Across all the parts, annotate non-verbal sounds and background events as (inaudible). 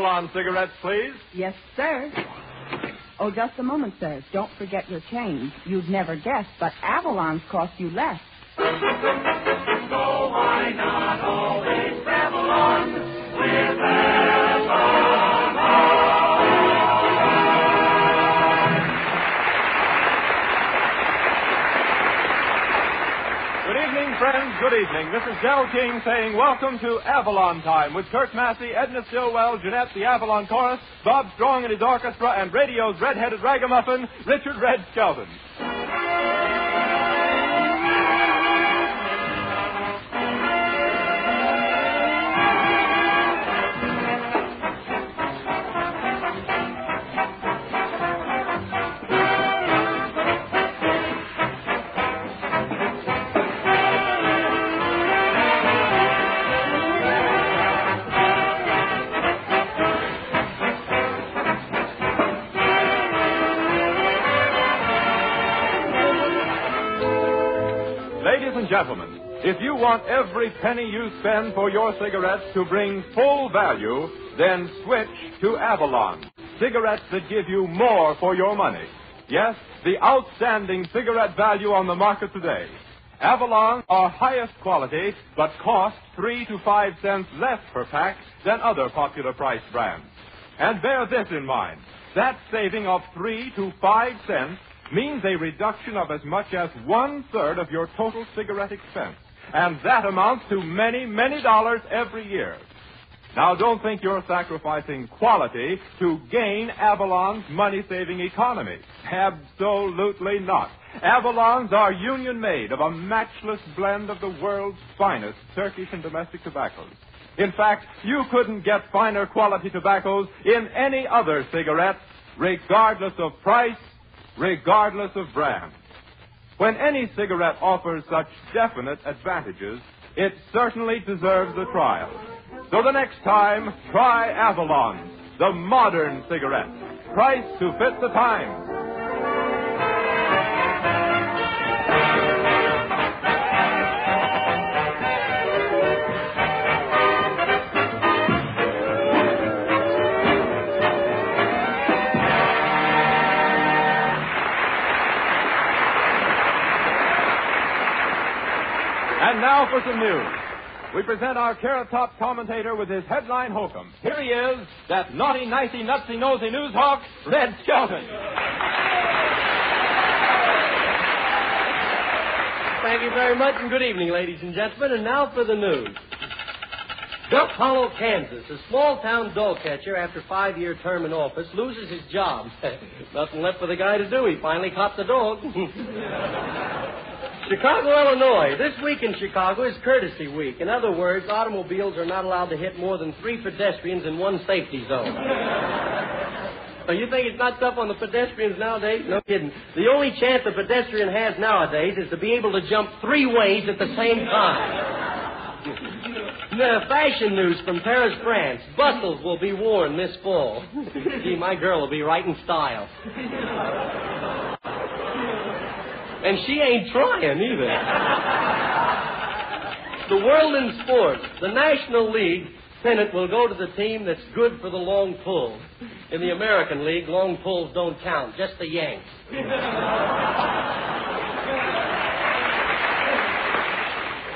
Avalon cigarettes, please. Yes, sir. Oh, just a moment, sir. Don't forget your change. You'd never guess, but Avalon's cost you less. Good evening. This is Del King saying welcome to Avalon Time with Kurt Massey, Edna Stillwell, Jeanette, the Avalon Chorus, Bob Strong and his orchestra, and radio's red-headed ragamuffin, Richard Red Skelton. Want every penny you spend for your cigarettes to bring full value, then switch to Avalon. Cigarettes that give you more for your money. Yes, the outstanding cigarette value on the market today. Avalon are highest quality, but cost three to five cents less per pack than other popular price brands. And bear this in mind. That saving of three to five cents means a reduction of as much as one third of your total cigarette expense. And that amounts to many, many dollars every year. Now, don't think you're sacrificing quality to gain Avalon's money saving economy. Absolutely not. Avalons are union made of a matchless blend of the world's finest Turkish and domestic tobaccos. In fact, you couldn't get finer quality tobaccos in any other cigarette, regardless of price, regardless of brand. When any cigarette offers such definite advantages, it certainly deserves a trial. So the next time, try Avalon, the modern cigarette. Price to fit the times. And now for some news. We present our Carrot Top commentator with his headline hokum. Here he is, that naughty, nicey, nutsy, nosy news hawk, Red Skelton. Thank you very much, and good evening, ladies and gentlemen. And now for the news. Duck Hollow, Kansas. A small town dog catcher, after five year term in office, loses his job. (laughs) Nothing left for the guy to do. He finally caught the dog. (laughs) Chicago, Illinois. This week in Chicago is courtesy week. In other words, automobiles are not allowed to hit more than three pedestrians in one safety zone. (laughs) So you think it's not tough on the pedestrians nowadays? No kidding. The only chance a pedestrian has nowadays is to be able to jump three ways at the same time. Fashion news from Paris, France. Bustles will be worn this fall. (laughs) Gee, my girl will be right in style. And she ain't trying either. the world in sports. The National League pennant will go to the team that's good for the long pull. In the American League, long pulls don't count, just the Yanks.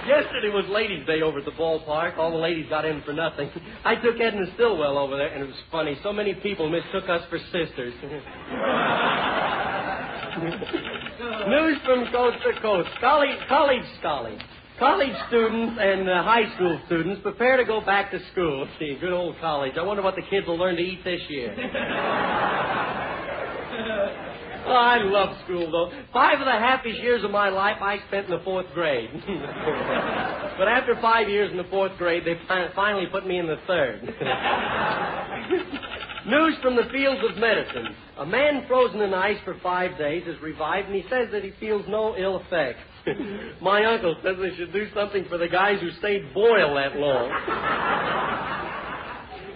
Yesterday was Ladies' Day over at the ballpark. All the ladies got in for nothing. (laughs) I took Edna Stillwell over there, and it was funny. So many people mistook us for sisters. (laughs) News from coast to coast. College, college scholars. College students and uh, high school students prepare to go back to school. See, good old college. I wonder what the kids will learn to eat this year. (laughs) Oh, I love school, though. Five of the happiest years of my life I spent in the fourth grade. (laughs) but after five years in the fourth grade, they finally put me in the third. (laughs) News from the fields of medicine. A man frozen in ice for five days is revived, and he says that he feels no ill effects. (laughs) my uncle says they should do something for the guys who stayed boiled that long.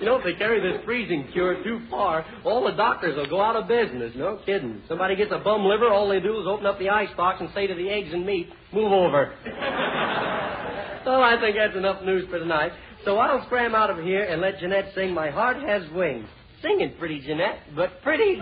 You know, if they carry this freezing cure too far, all the doctors will go out of business. No kidding. Somebody gets a bum liver, all they do is open up the ice box and say to the eggs and meat, move over. (laughs) well, I think that's enough news for tonight. So I'll scram out of here and let Jeanette sing My Heart Has Wings. Sing it, pretty Jeanette, but pretty.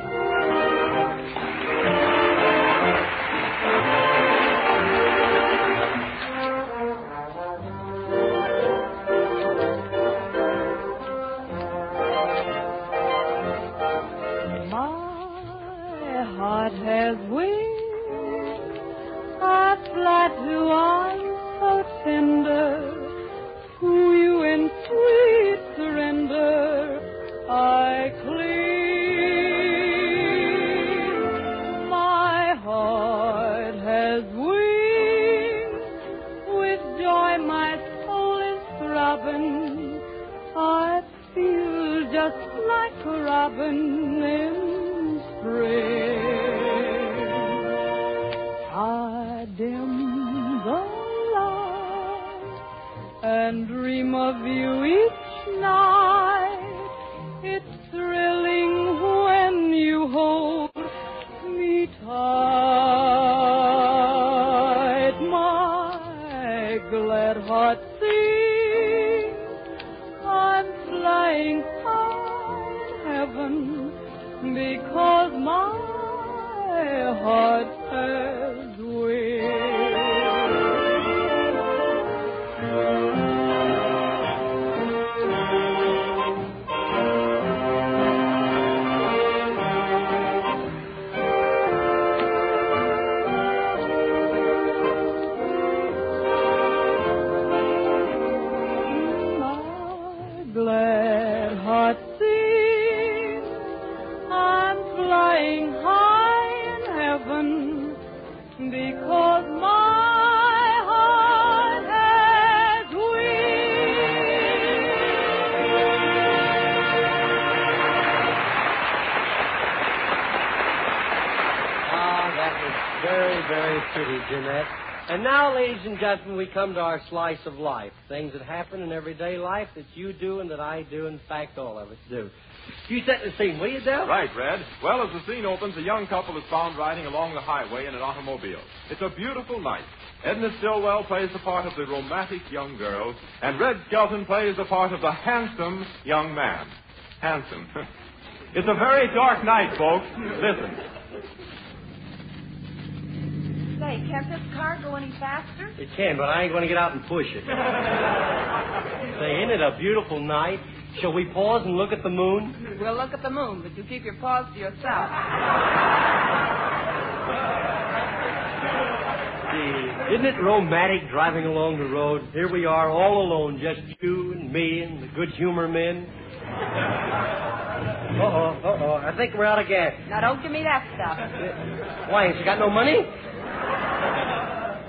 And now, ladies and gentlemen, we come to our slice of life. Things that happen in everyday life that you do and that I do, in fact, all of us do. You set the scene, will you, Del? Right, Red. Well, as the scene opens, a young couple is found riding along the highway in an automobile. It's a beautiful night. Edna Stillwell plays the part of the romantic young girl, and Red Skelton plays the part of the handsome young man. Handsome. (laughs) it's a very dark night, folks. Listen. Say, can't this car go any faster? It can, but I ain't going to get out and push it. (laughs) Say, isn't it a beautiful night? Shall we pause and look at the moon? We'll look at the moon, but you keep your paws to yourself. Gee, Isn't it romantic driving along the road? Here we are, all alone, just you and me and the good humor men. Uh oh, uh oh. I think we're out of gas. Now, don't give me that stuff. Why, ain't you got no money?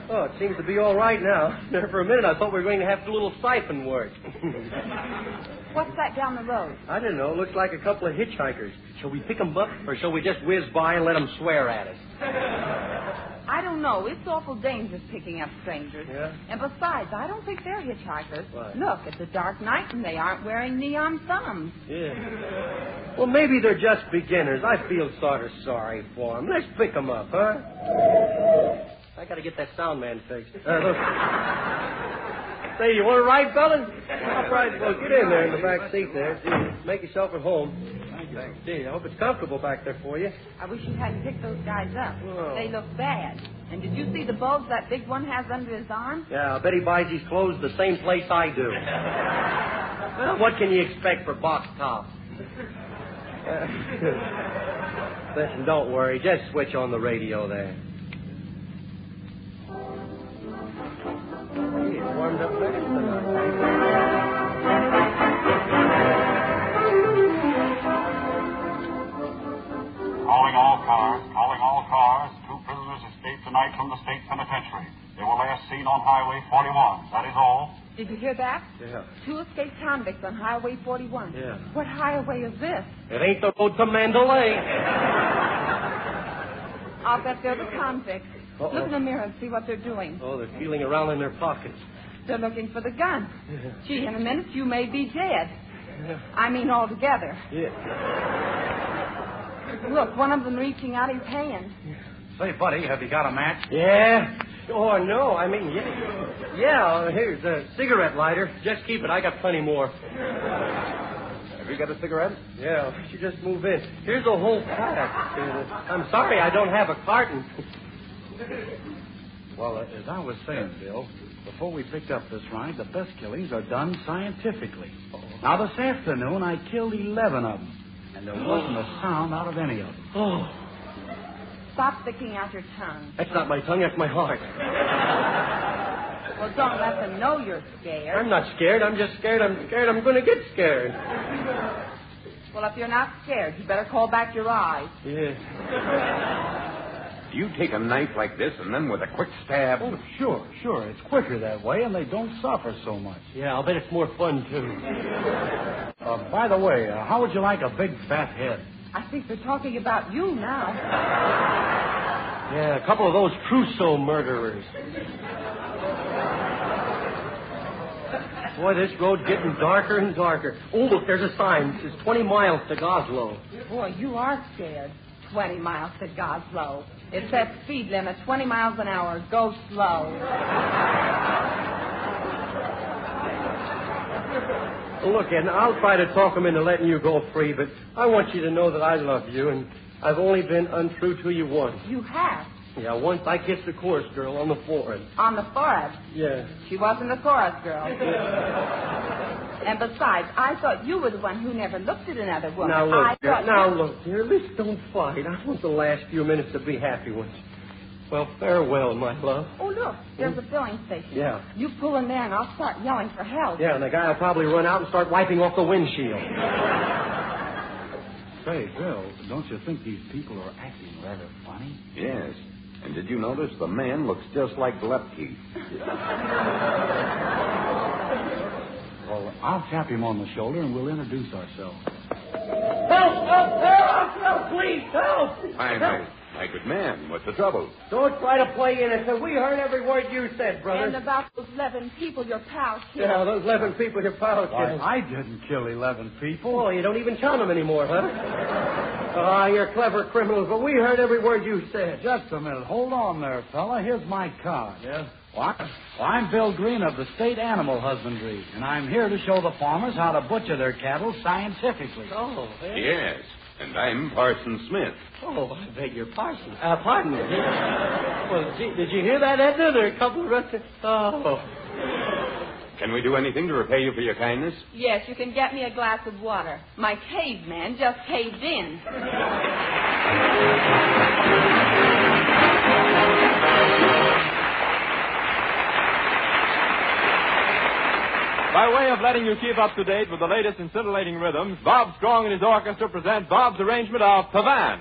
Oh, it seems to be all right now. (laughs) For a minute, I thought we were going to have to do a little siphon work. (laughs) What's that down the road? I don't know. Looks like a couple of hitchhikers. Shall we pick 'em up, or shall we just whiz by and let 'em swear at us? (laughs) I don't know. It's awful dangerous picking up strangers. Yeah? And besides, I don't think they're hitchhikers. Why? Look, it's a dark night and they aren't wearing neon thumbs. Yeah. Well, maybe they're just beginners. I feel sort of sorry for them. Let's pick 'em up, huh? I got to get that sound man fixed. Uh, look. Say, you want to ride, fellas? All right, well, get in there in the back seat there. Gee, Make yourself at home. Thank Gee, I hope it's comfortable back there for you. I wish you hadn't picked those guys up. Oh. They look bad. And did you see the bulbs that big one has under his arm? Yeah, I bet he buys his clothes the same place I do. well, what can you expect for box tops? (laughs) (laughs) Listen, don't worry. Just switch on the radio there. Gee, it's warmed up fast tonight. Calling all cars, calling all cars. Two prisoners escaped tonight from the state penitentiary. They were last seen on Highway 41. That is all. Did you hear that? Yeah. Two escaped convicts on Highway 41. Yeah. What highway is this? It ain't the road to Mandalay. (laughs) I'll bet they're the convicts. Uh-oh. Look in the mirror and see what they're doing. Oh, they're feeling around in their pockets. They're looking for the gun. Gee, in a minute you may be dead. I mean, altogether. Yeah. Look, one of them reaching out his hand. Say, buddy, have you got a match? Yeah. Oh, no. I mean, yeah. Yeah, here's a cigarette lighter. Just keep it. I got plenty more. Have you got a cigarette? Yeah, you just move in. Here's a whole pack. I'm sorry I don't have a carton. Well, uh, as I was saying, Bill, before we picked up this ride, the best killings are done scientifically. Now, this afternoon, I killed 11 of them, and there wasn't a sound out of any of them. Oh, Stop sticking out your tongue. that's not my tongue, that's my heart. Well, don't let them know you're scared. I'm not scared. I'm just scared. I'm scared. I'm going to get scared. Well, if you're not scared, you better call back your eyes. Yeah. You take a knife like this and then with a quick stab. Oh, sure, sure. It's quicker that way, and they don't suffer so much. Yeah, I'll bet it's more fun, too. Uh, by the way, uh, how would you like a big fat head? I think they're talking about you now. Yeah, a couple of those trousseau murderers. Boy, this road's getting darker and darker. Oh, look, there's a sign. It says 20 miles to Goslow. Boy, you are scared. 20 miles said Goslow. It says speed limit 20 miles an hour. Go slow. Look, Ed, I'll try to talk him into letting you go free, but I want you to know that I love you, and I've only been untrue to you once. You have. Yeah, once I kissed the chorus girl on the forehead. On the forehead. Yeah. She wasn't a chorus girl. (laughs) And besides, I thought you were the one who never looked at another woman. Now I look, dear. thought Now you... look, dear. Let's don't fight. I want the last few minutes to be happy ones. Well, farewell, my love. Oh, look, there's a filling station. Yeah. You pull in there and I'll start yelling for help. Yeah, and the guy will probably run out and start wiping off the windshield. Say, Bill, don't you think these people are acting rather funny? Yes. And did you notice the man looks just like Lepke? (laughs) Well, I'll tap him on the shoulder and we'll introduce ourselves. Help! Help! Help! Help! Please, help! Hi, my, my good man. What's the trouble? Don't try to play innocent. We heard every word you said, brother. And about those 11 people your pal killed. Yeah, those 11 people your pal Why, killed. I didn't kill 11 people. Oh, you don't even count them anymore, huh? Ah, you're clever criminals, but we heard every word you said. Just a minute. Hold on there, fella. Here's my card. Yeah? What? Well, I'm Bill Green of the State Animal Husbandry, and I'm here to show the farmers how to butcher their cattle scientifically. Oh, yeah. Yes. And I'm Parson Smith. Oh, I beg your pardon. Uh, pardon me. well, gee, did you hear that, Edna? There are a couple of rest- Oh. Can we do anything to repay you for your kindness? Yes, you can get me a glass of water. My caveman just caved in. By way of letting you keep up to date with the latest in scintillating rhythms, Bob Strong and his orchestra present Bob's arrangement of Pavan.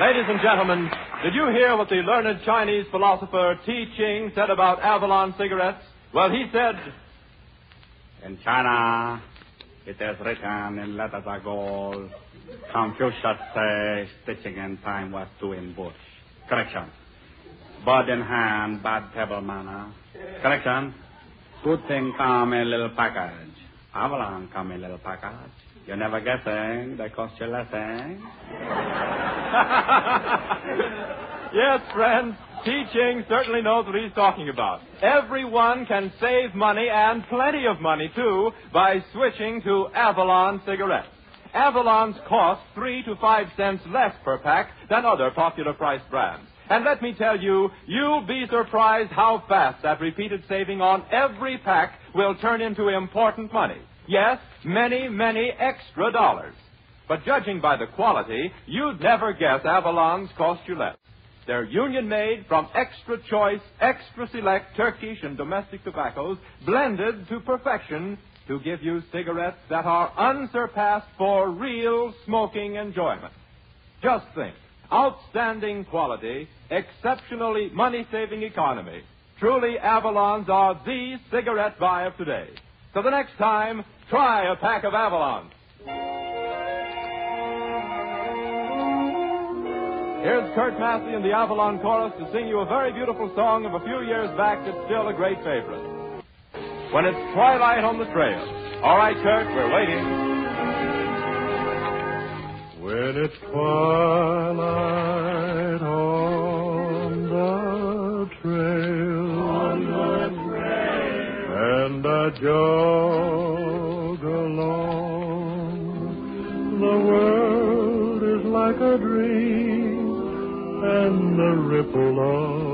Ladies and gentlemen, did you hear what the learned Chinese philosopher Ti Ching said about Avalon cigarettes? Well, he said, In China, it is written in letters of gold. Confucius says, stitching in time was in bush. Correction. Bird in hand, bad table manner. Correction. Good thing come in little package. Avalon come in little package. You're never guessing. They cost you less, eh? (laughs) yes, friends, Ti Ching certainly knows what he's talking about. Everyone can save money, and plenty of money, too, by switching to Avalon cigarettes. Avalon's cost three to five cents less per pack than other popular price brands. And let me tell you, you'll be surprised how fast that repeated saving on every pack will turn into important money. Yes, many, many extra dollars. But judging by the quality, you'd never guess Avalon's cost you less. They're union made from extra choice, extra select Turkish and domestic tobaccos, blended to perfection to give you cigarettes that are unsurpassed for real smoking enjoyment. Just think outstanding quality, exceptionally money saving economy. Truly, Avalons are the cigarette buy of today. So the next time, try a pack of Avalon. Here's Kurt Massey and the Avalon Chorus to sing you a very beautiful song of a few years back that's still a great favorite. When it's twilight on the trail. All right, Kurt, we're waiting. When it's twilight on I jog along, the world is like a dream, and the ripple of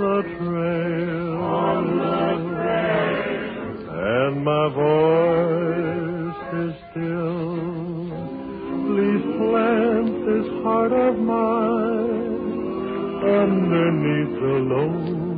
the trail, On the trail. and my voice is still, please plant this heart of mine underneath the lonesome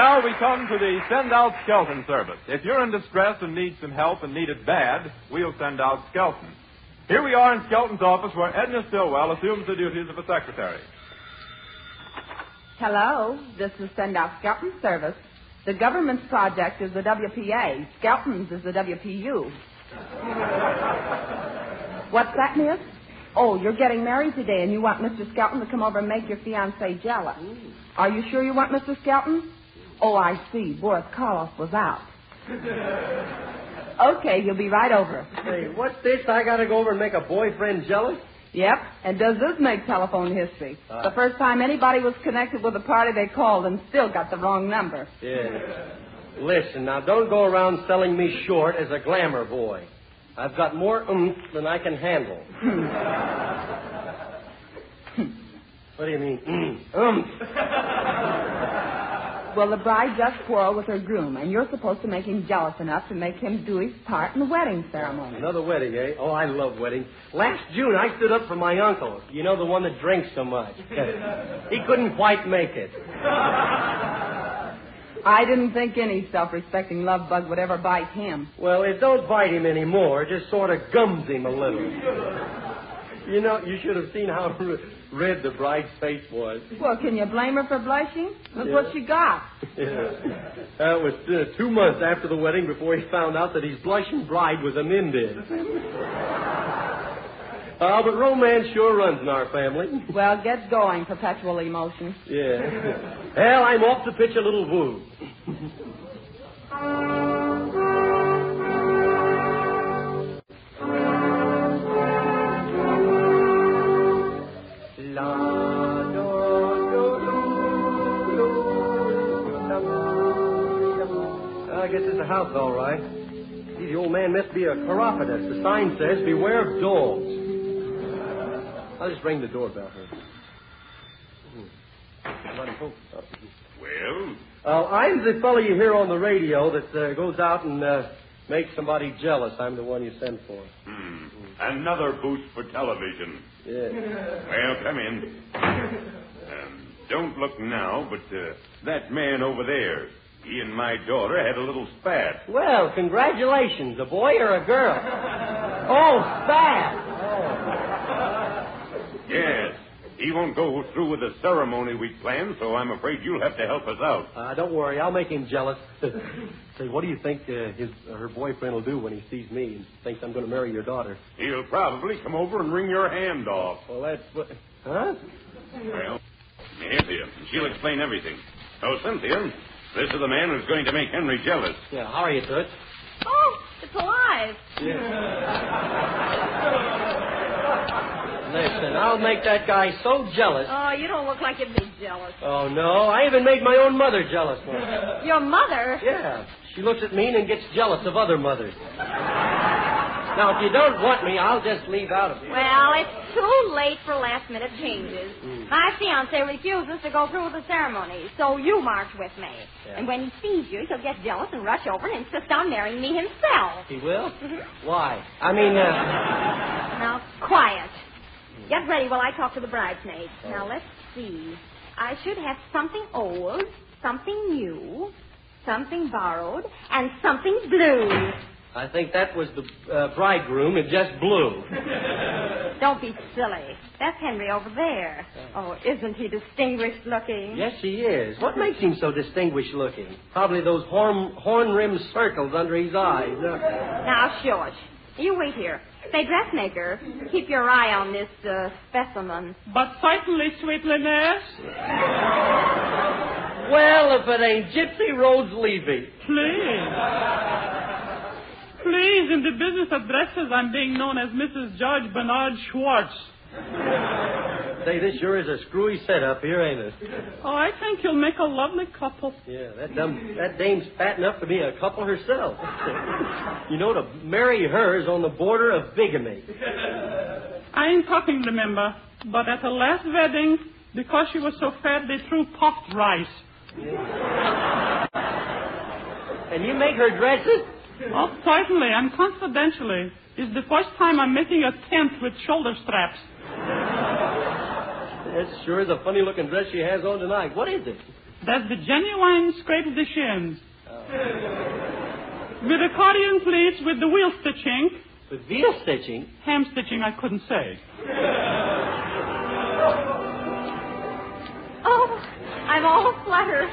now we come to the send out Skelton service. If you're in distress and need some help and need it bad, we'll send out Skelton. Here we are in Skelton's office where Edna Stillwell assumes the duties of a secretary. Hello, this is Send Out Skelton Service. The government's project is the WPA. Skelton's is the WPU. What's that, miss? Oh, you're getting married today and you want Mr. Skelton to come over and make your fiancée jealous. Are you sure you want Mr. Skelton? Oh, I see. Boris Karloff was out. Okay, he'll be right over. Hey, what's this? I gotta go over and make a boyfriend jealous? Yep, and does this make telephone history? Ah. the first time anybody was connected with a party they called and still got the wrong number. Yeah. Listen, now don't go around selling me short as a glamour boy. I've got more oomph than I can handle. (laughs) what do you mean, oomph? (laughs) (laughs) oomph? Well, the bride just quarreled with her groom, and you're supposed to make him jealous enough to make him do his part in the wedding ceremony. Another wedding, eh? Oh, I love weddings. Last June, I stood up for my uncle. You know, the one that drinks so much. (laughs) he couldn't quite make it. (laughs) I didn't think any self-respecting love bug would ever bite him. Well, it don't bite him anymore. It just sort of gums him a little. (laughs) You know, you should have seen how (laughs) red the bride's face was. Well, can you blame her for blushing? Look Yeah. what she got. (laughs) Yeah. That was uh, two months after the wedding before he found out that his blushing bride was an Indian. (laughs) Uh, but romance sure runs in our family. Well, get going, perpetual emotion. Yeah. Well, I'm off to pitch a little woo. House, all right. Gee, the old man must be a chiropodist. The sign says, beware of dogs. I'll just ring the doorbell here. Well, Uh, I'm the fellow you hear on the radio that uh, goes out and uh, makes somebody jealous. I'm the one you sent for. hmm, another boost for television. Yeah. Well, come in. Um, don't look now, but uh, that man over there, he and my daughter had a little spat. Well, congratulations. A boy or a girl? Oh, spat. Yes. He won't go through with the ceremony we planned, so I'm afraid you'll have to help us out. Uh, don't worry, I'll make him jealous. (laughs) Say, what do you think uh, his her boyfriend will do when he sees me and thinks I'm going to marry your daughter? He'll probably come over and wring your hand off. Well, that's what. Huh? Well, Cynthia, she'll explain everything. Oh, Cynthia, this is the man who's going to make Henry jealous. Yeah. How are you, Toots? Oh, it's alive. Yeah. Listen, I'll make that guy so jealous. Oh, you don't look like you'd be jealous. Oh no, I even made my own mother jealous once. Your mother? Yeah, she looks at me and gets jealous of other mothers. Now, if you don't want me, I'll just leave out of it. Well, it's too late for last minute changes. Hmm. My fiance refuses to go through with the ceremony, so you march with me. Yeah. And when he sees you, he'll get jealous and rush over and insist on marrying me himself. He will? Mhm. Why? I mean, uh, Now, quiet. Get ready while I talk to the bridesmaids. Now, let's see. I should have something old, something new, something borrowed, and something blue. I think that was the uh, bridegroom It just blew. (laughs) Don't be silly. That's Henry over there. Oh, isn't he distinguished looking? Yes, he is. What makes him so distinguished looking? Probably those horn, horn-rimmed circles under his eyes. Now, George, You wait here. Say, dressmaker, keep your eye on this uh, specimen. But certainly, sweet Linnaeus, well, if it ain't Gypsy Rose Levy. please. Please, in the business of dresses, I'm being known as Mrs. George Bernard Schwartz. Say, this sure is a screwy setup here, ain't it? Oh, I think you'll make a lovely couple. Yeah, that dumb, that dame's fat enough to be a couple herself. you know, to marry her is on the border of bigamy. I ain't talking, remember. But at the last wedding, because she was so fat, they threw puffed rice. And you make her dresses? Oh, certainly, and confidentially. It's the first time I'm making a tent with shoulder straps. That sure is a funny looking dress she has on tonight. What is it? That's the genuine scrape of the shins. Oh. With accordion pleats with the wheel stitching. With veal stitching? Ham stitching, I couldn't say. Oh, I'm all fluttered.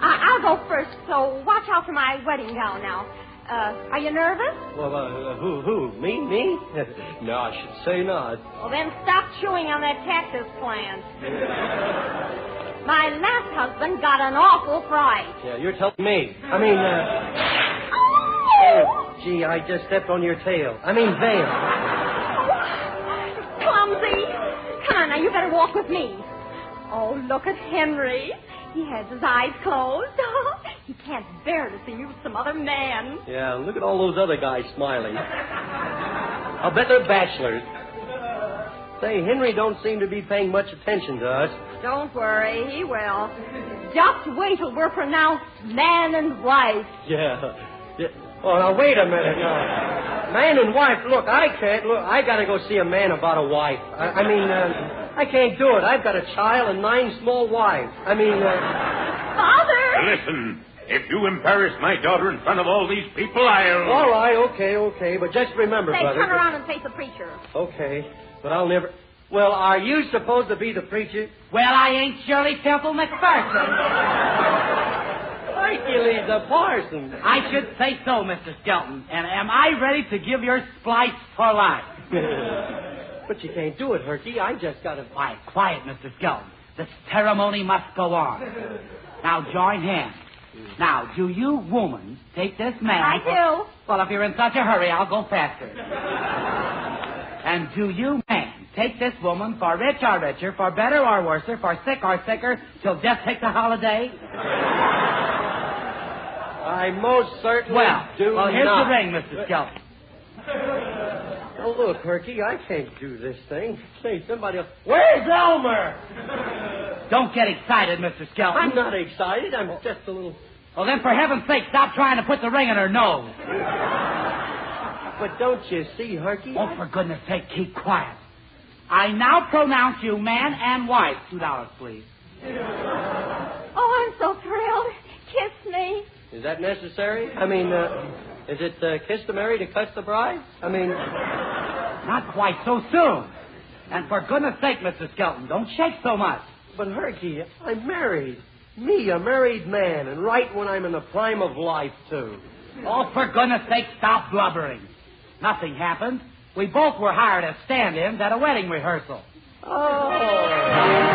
I- I'll go first, so watch out for my wedding gown now. Uh, are you nervous? Well, uh, who, who? Me? Me? (laughs) no, I should say not. Well, then stop chewing on that cactus plant. (laughs) My last husband got an awful fright. Yeah, you're telling me. I mean, uh... Oh, (laughs) gee, I just stepped on your tail. I mean, veil. Clumsy. Come on, now, you better walk with me. Oh, look at Henry. He has his eyes closed. He can't bear to see you with some other man. Yeah, look at all those other guys smiling. (laughs) I'll bet they're bachelors. Say, Henry don't seem to be paying much attention to us. Don't worry, he will. just wait till we're pronounced man and wife. Yeah. yeah. Oh, now wait a minute. Now, man and wife. Look, I can't. Look, I got to go see a man about a wife. I, I mean, uh, I can't do it. I've got a child and nine small wives. I mean, uh, Father! Listen, if you embarrass my daughter in front of all these people, I'll. all right, okay, okay, but just remember, Say, brother. turn around and face the preacher. Okay, but I'll never. Well, are you supposed to be the preacher? Well, I ain't Shirley Temple McPherson. (laughs) Hercules the parson. I should say so, Mr. Skelton. And am I ready to give your splice for life? (laughs) but you can't do it, Herky. I just got to. Why, quiet, Mr. Skelton. The ceremony must go on. Now, join hands. Mm. Now, do you woman take this man? I for- do. Well, if you're in such a hurry, I'll go faster. (laughs) and do you man take this woman for rich or richer, for better or worser, for sick or sicker, till death takes a holiday? I most certainly Well, do well, here's not. the ring, Mr. Skelton. Oh, look, Herky, I can't do this thing. Say, somebody else. Where's Elmer? (laughs) Don't get excited, Mr. Skelton. I'm not excited. I'm just a little. Well, then, for heaven's sake, stop trying to put the ring in her nose. But don't you see, Herky? Oh, for goodness sake, keep quiet. I now pronounce you man and wife. Two dollars, please. Oh, I'm so thrilled. Kiss me. Is that necessary? I mean, uh, is it uh, customary to cuss the bride? I mean, Not quite so soon. And for goodness sake, Mr. Skelton, don't shake so much. but Herky, I'm married. Me, a married man, and right when I'm in the prime of life, too. Oh, for goodness sake, stop blubbering. Nothing happened. We both were hired as stand-ins at a wedding rehearsal. Oh.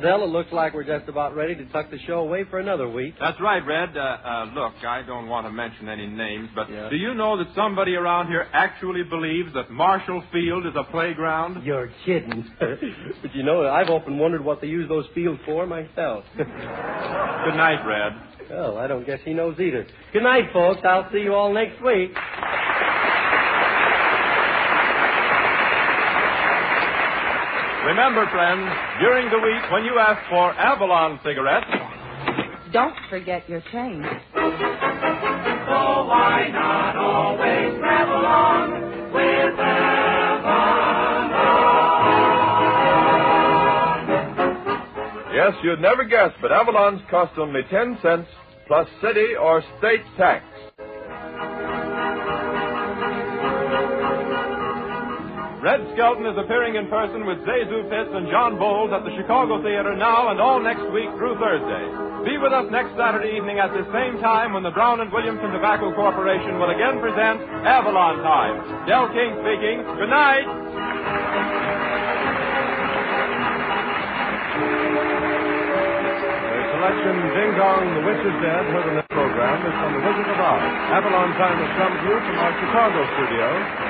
Del, it looks like we're just about ready to tuck the show away for another week. That's right, Red. Uh, uh, look, I don't want to mention any names, but Yeah. do you know that somebody around here actually believes that Marshall Field is a playground? You're kidding. (laughs) but you know, I've often wondered what they use those fields for myself. Good night, Red. well, I don't guess he knows either. Good night, folks. I'll see you all next week. Remember, friends, during the week when you ask for Avalon cigarettes, Don't forget your change. So why not always travel on with Yes, you'd never guess, but Avalon's cost only 10 cents plus city or state tax. Red Skelton is appearing in person with ZaSu Pitts and John Boles at the Chicago Theater now and all next week through Thursday. Be with us next Saturday evening at the same time when the Brown and Williamson Tobacco Corporation will again present Avalon Time. Del King speaking. Good night. In Ding Dong, the Witch is Dead, heard in this program, is from the Wizard of Oz. Avalon Time has come to you from our Chicago studio.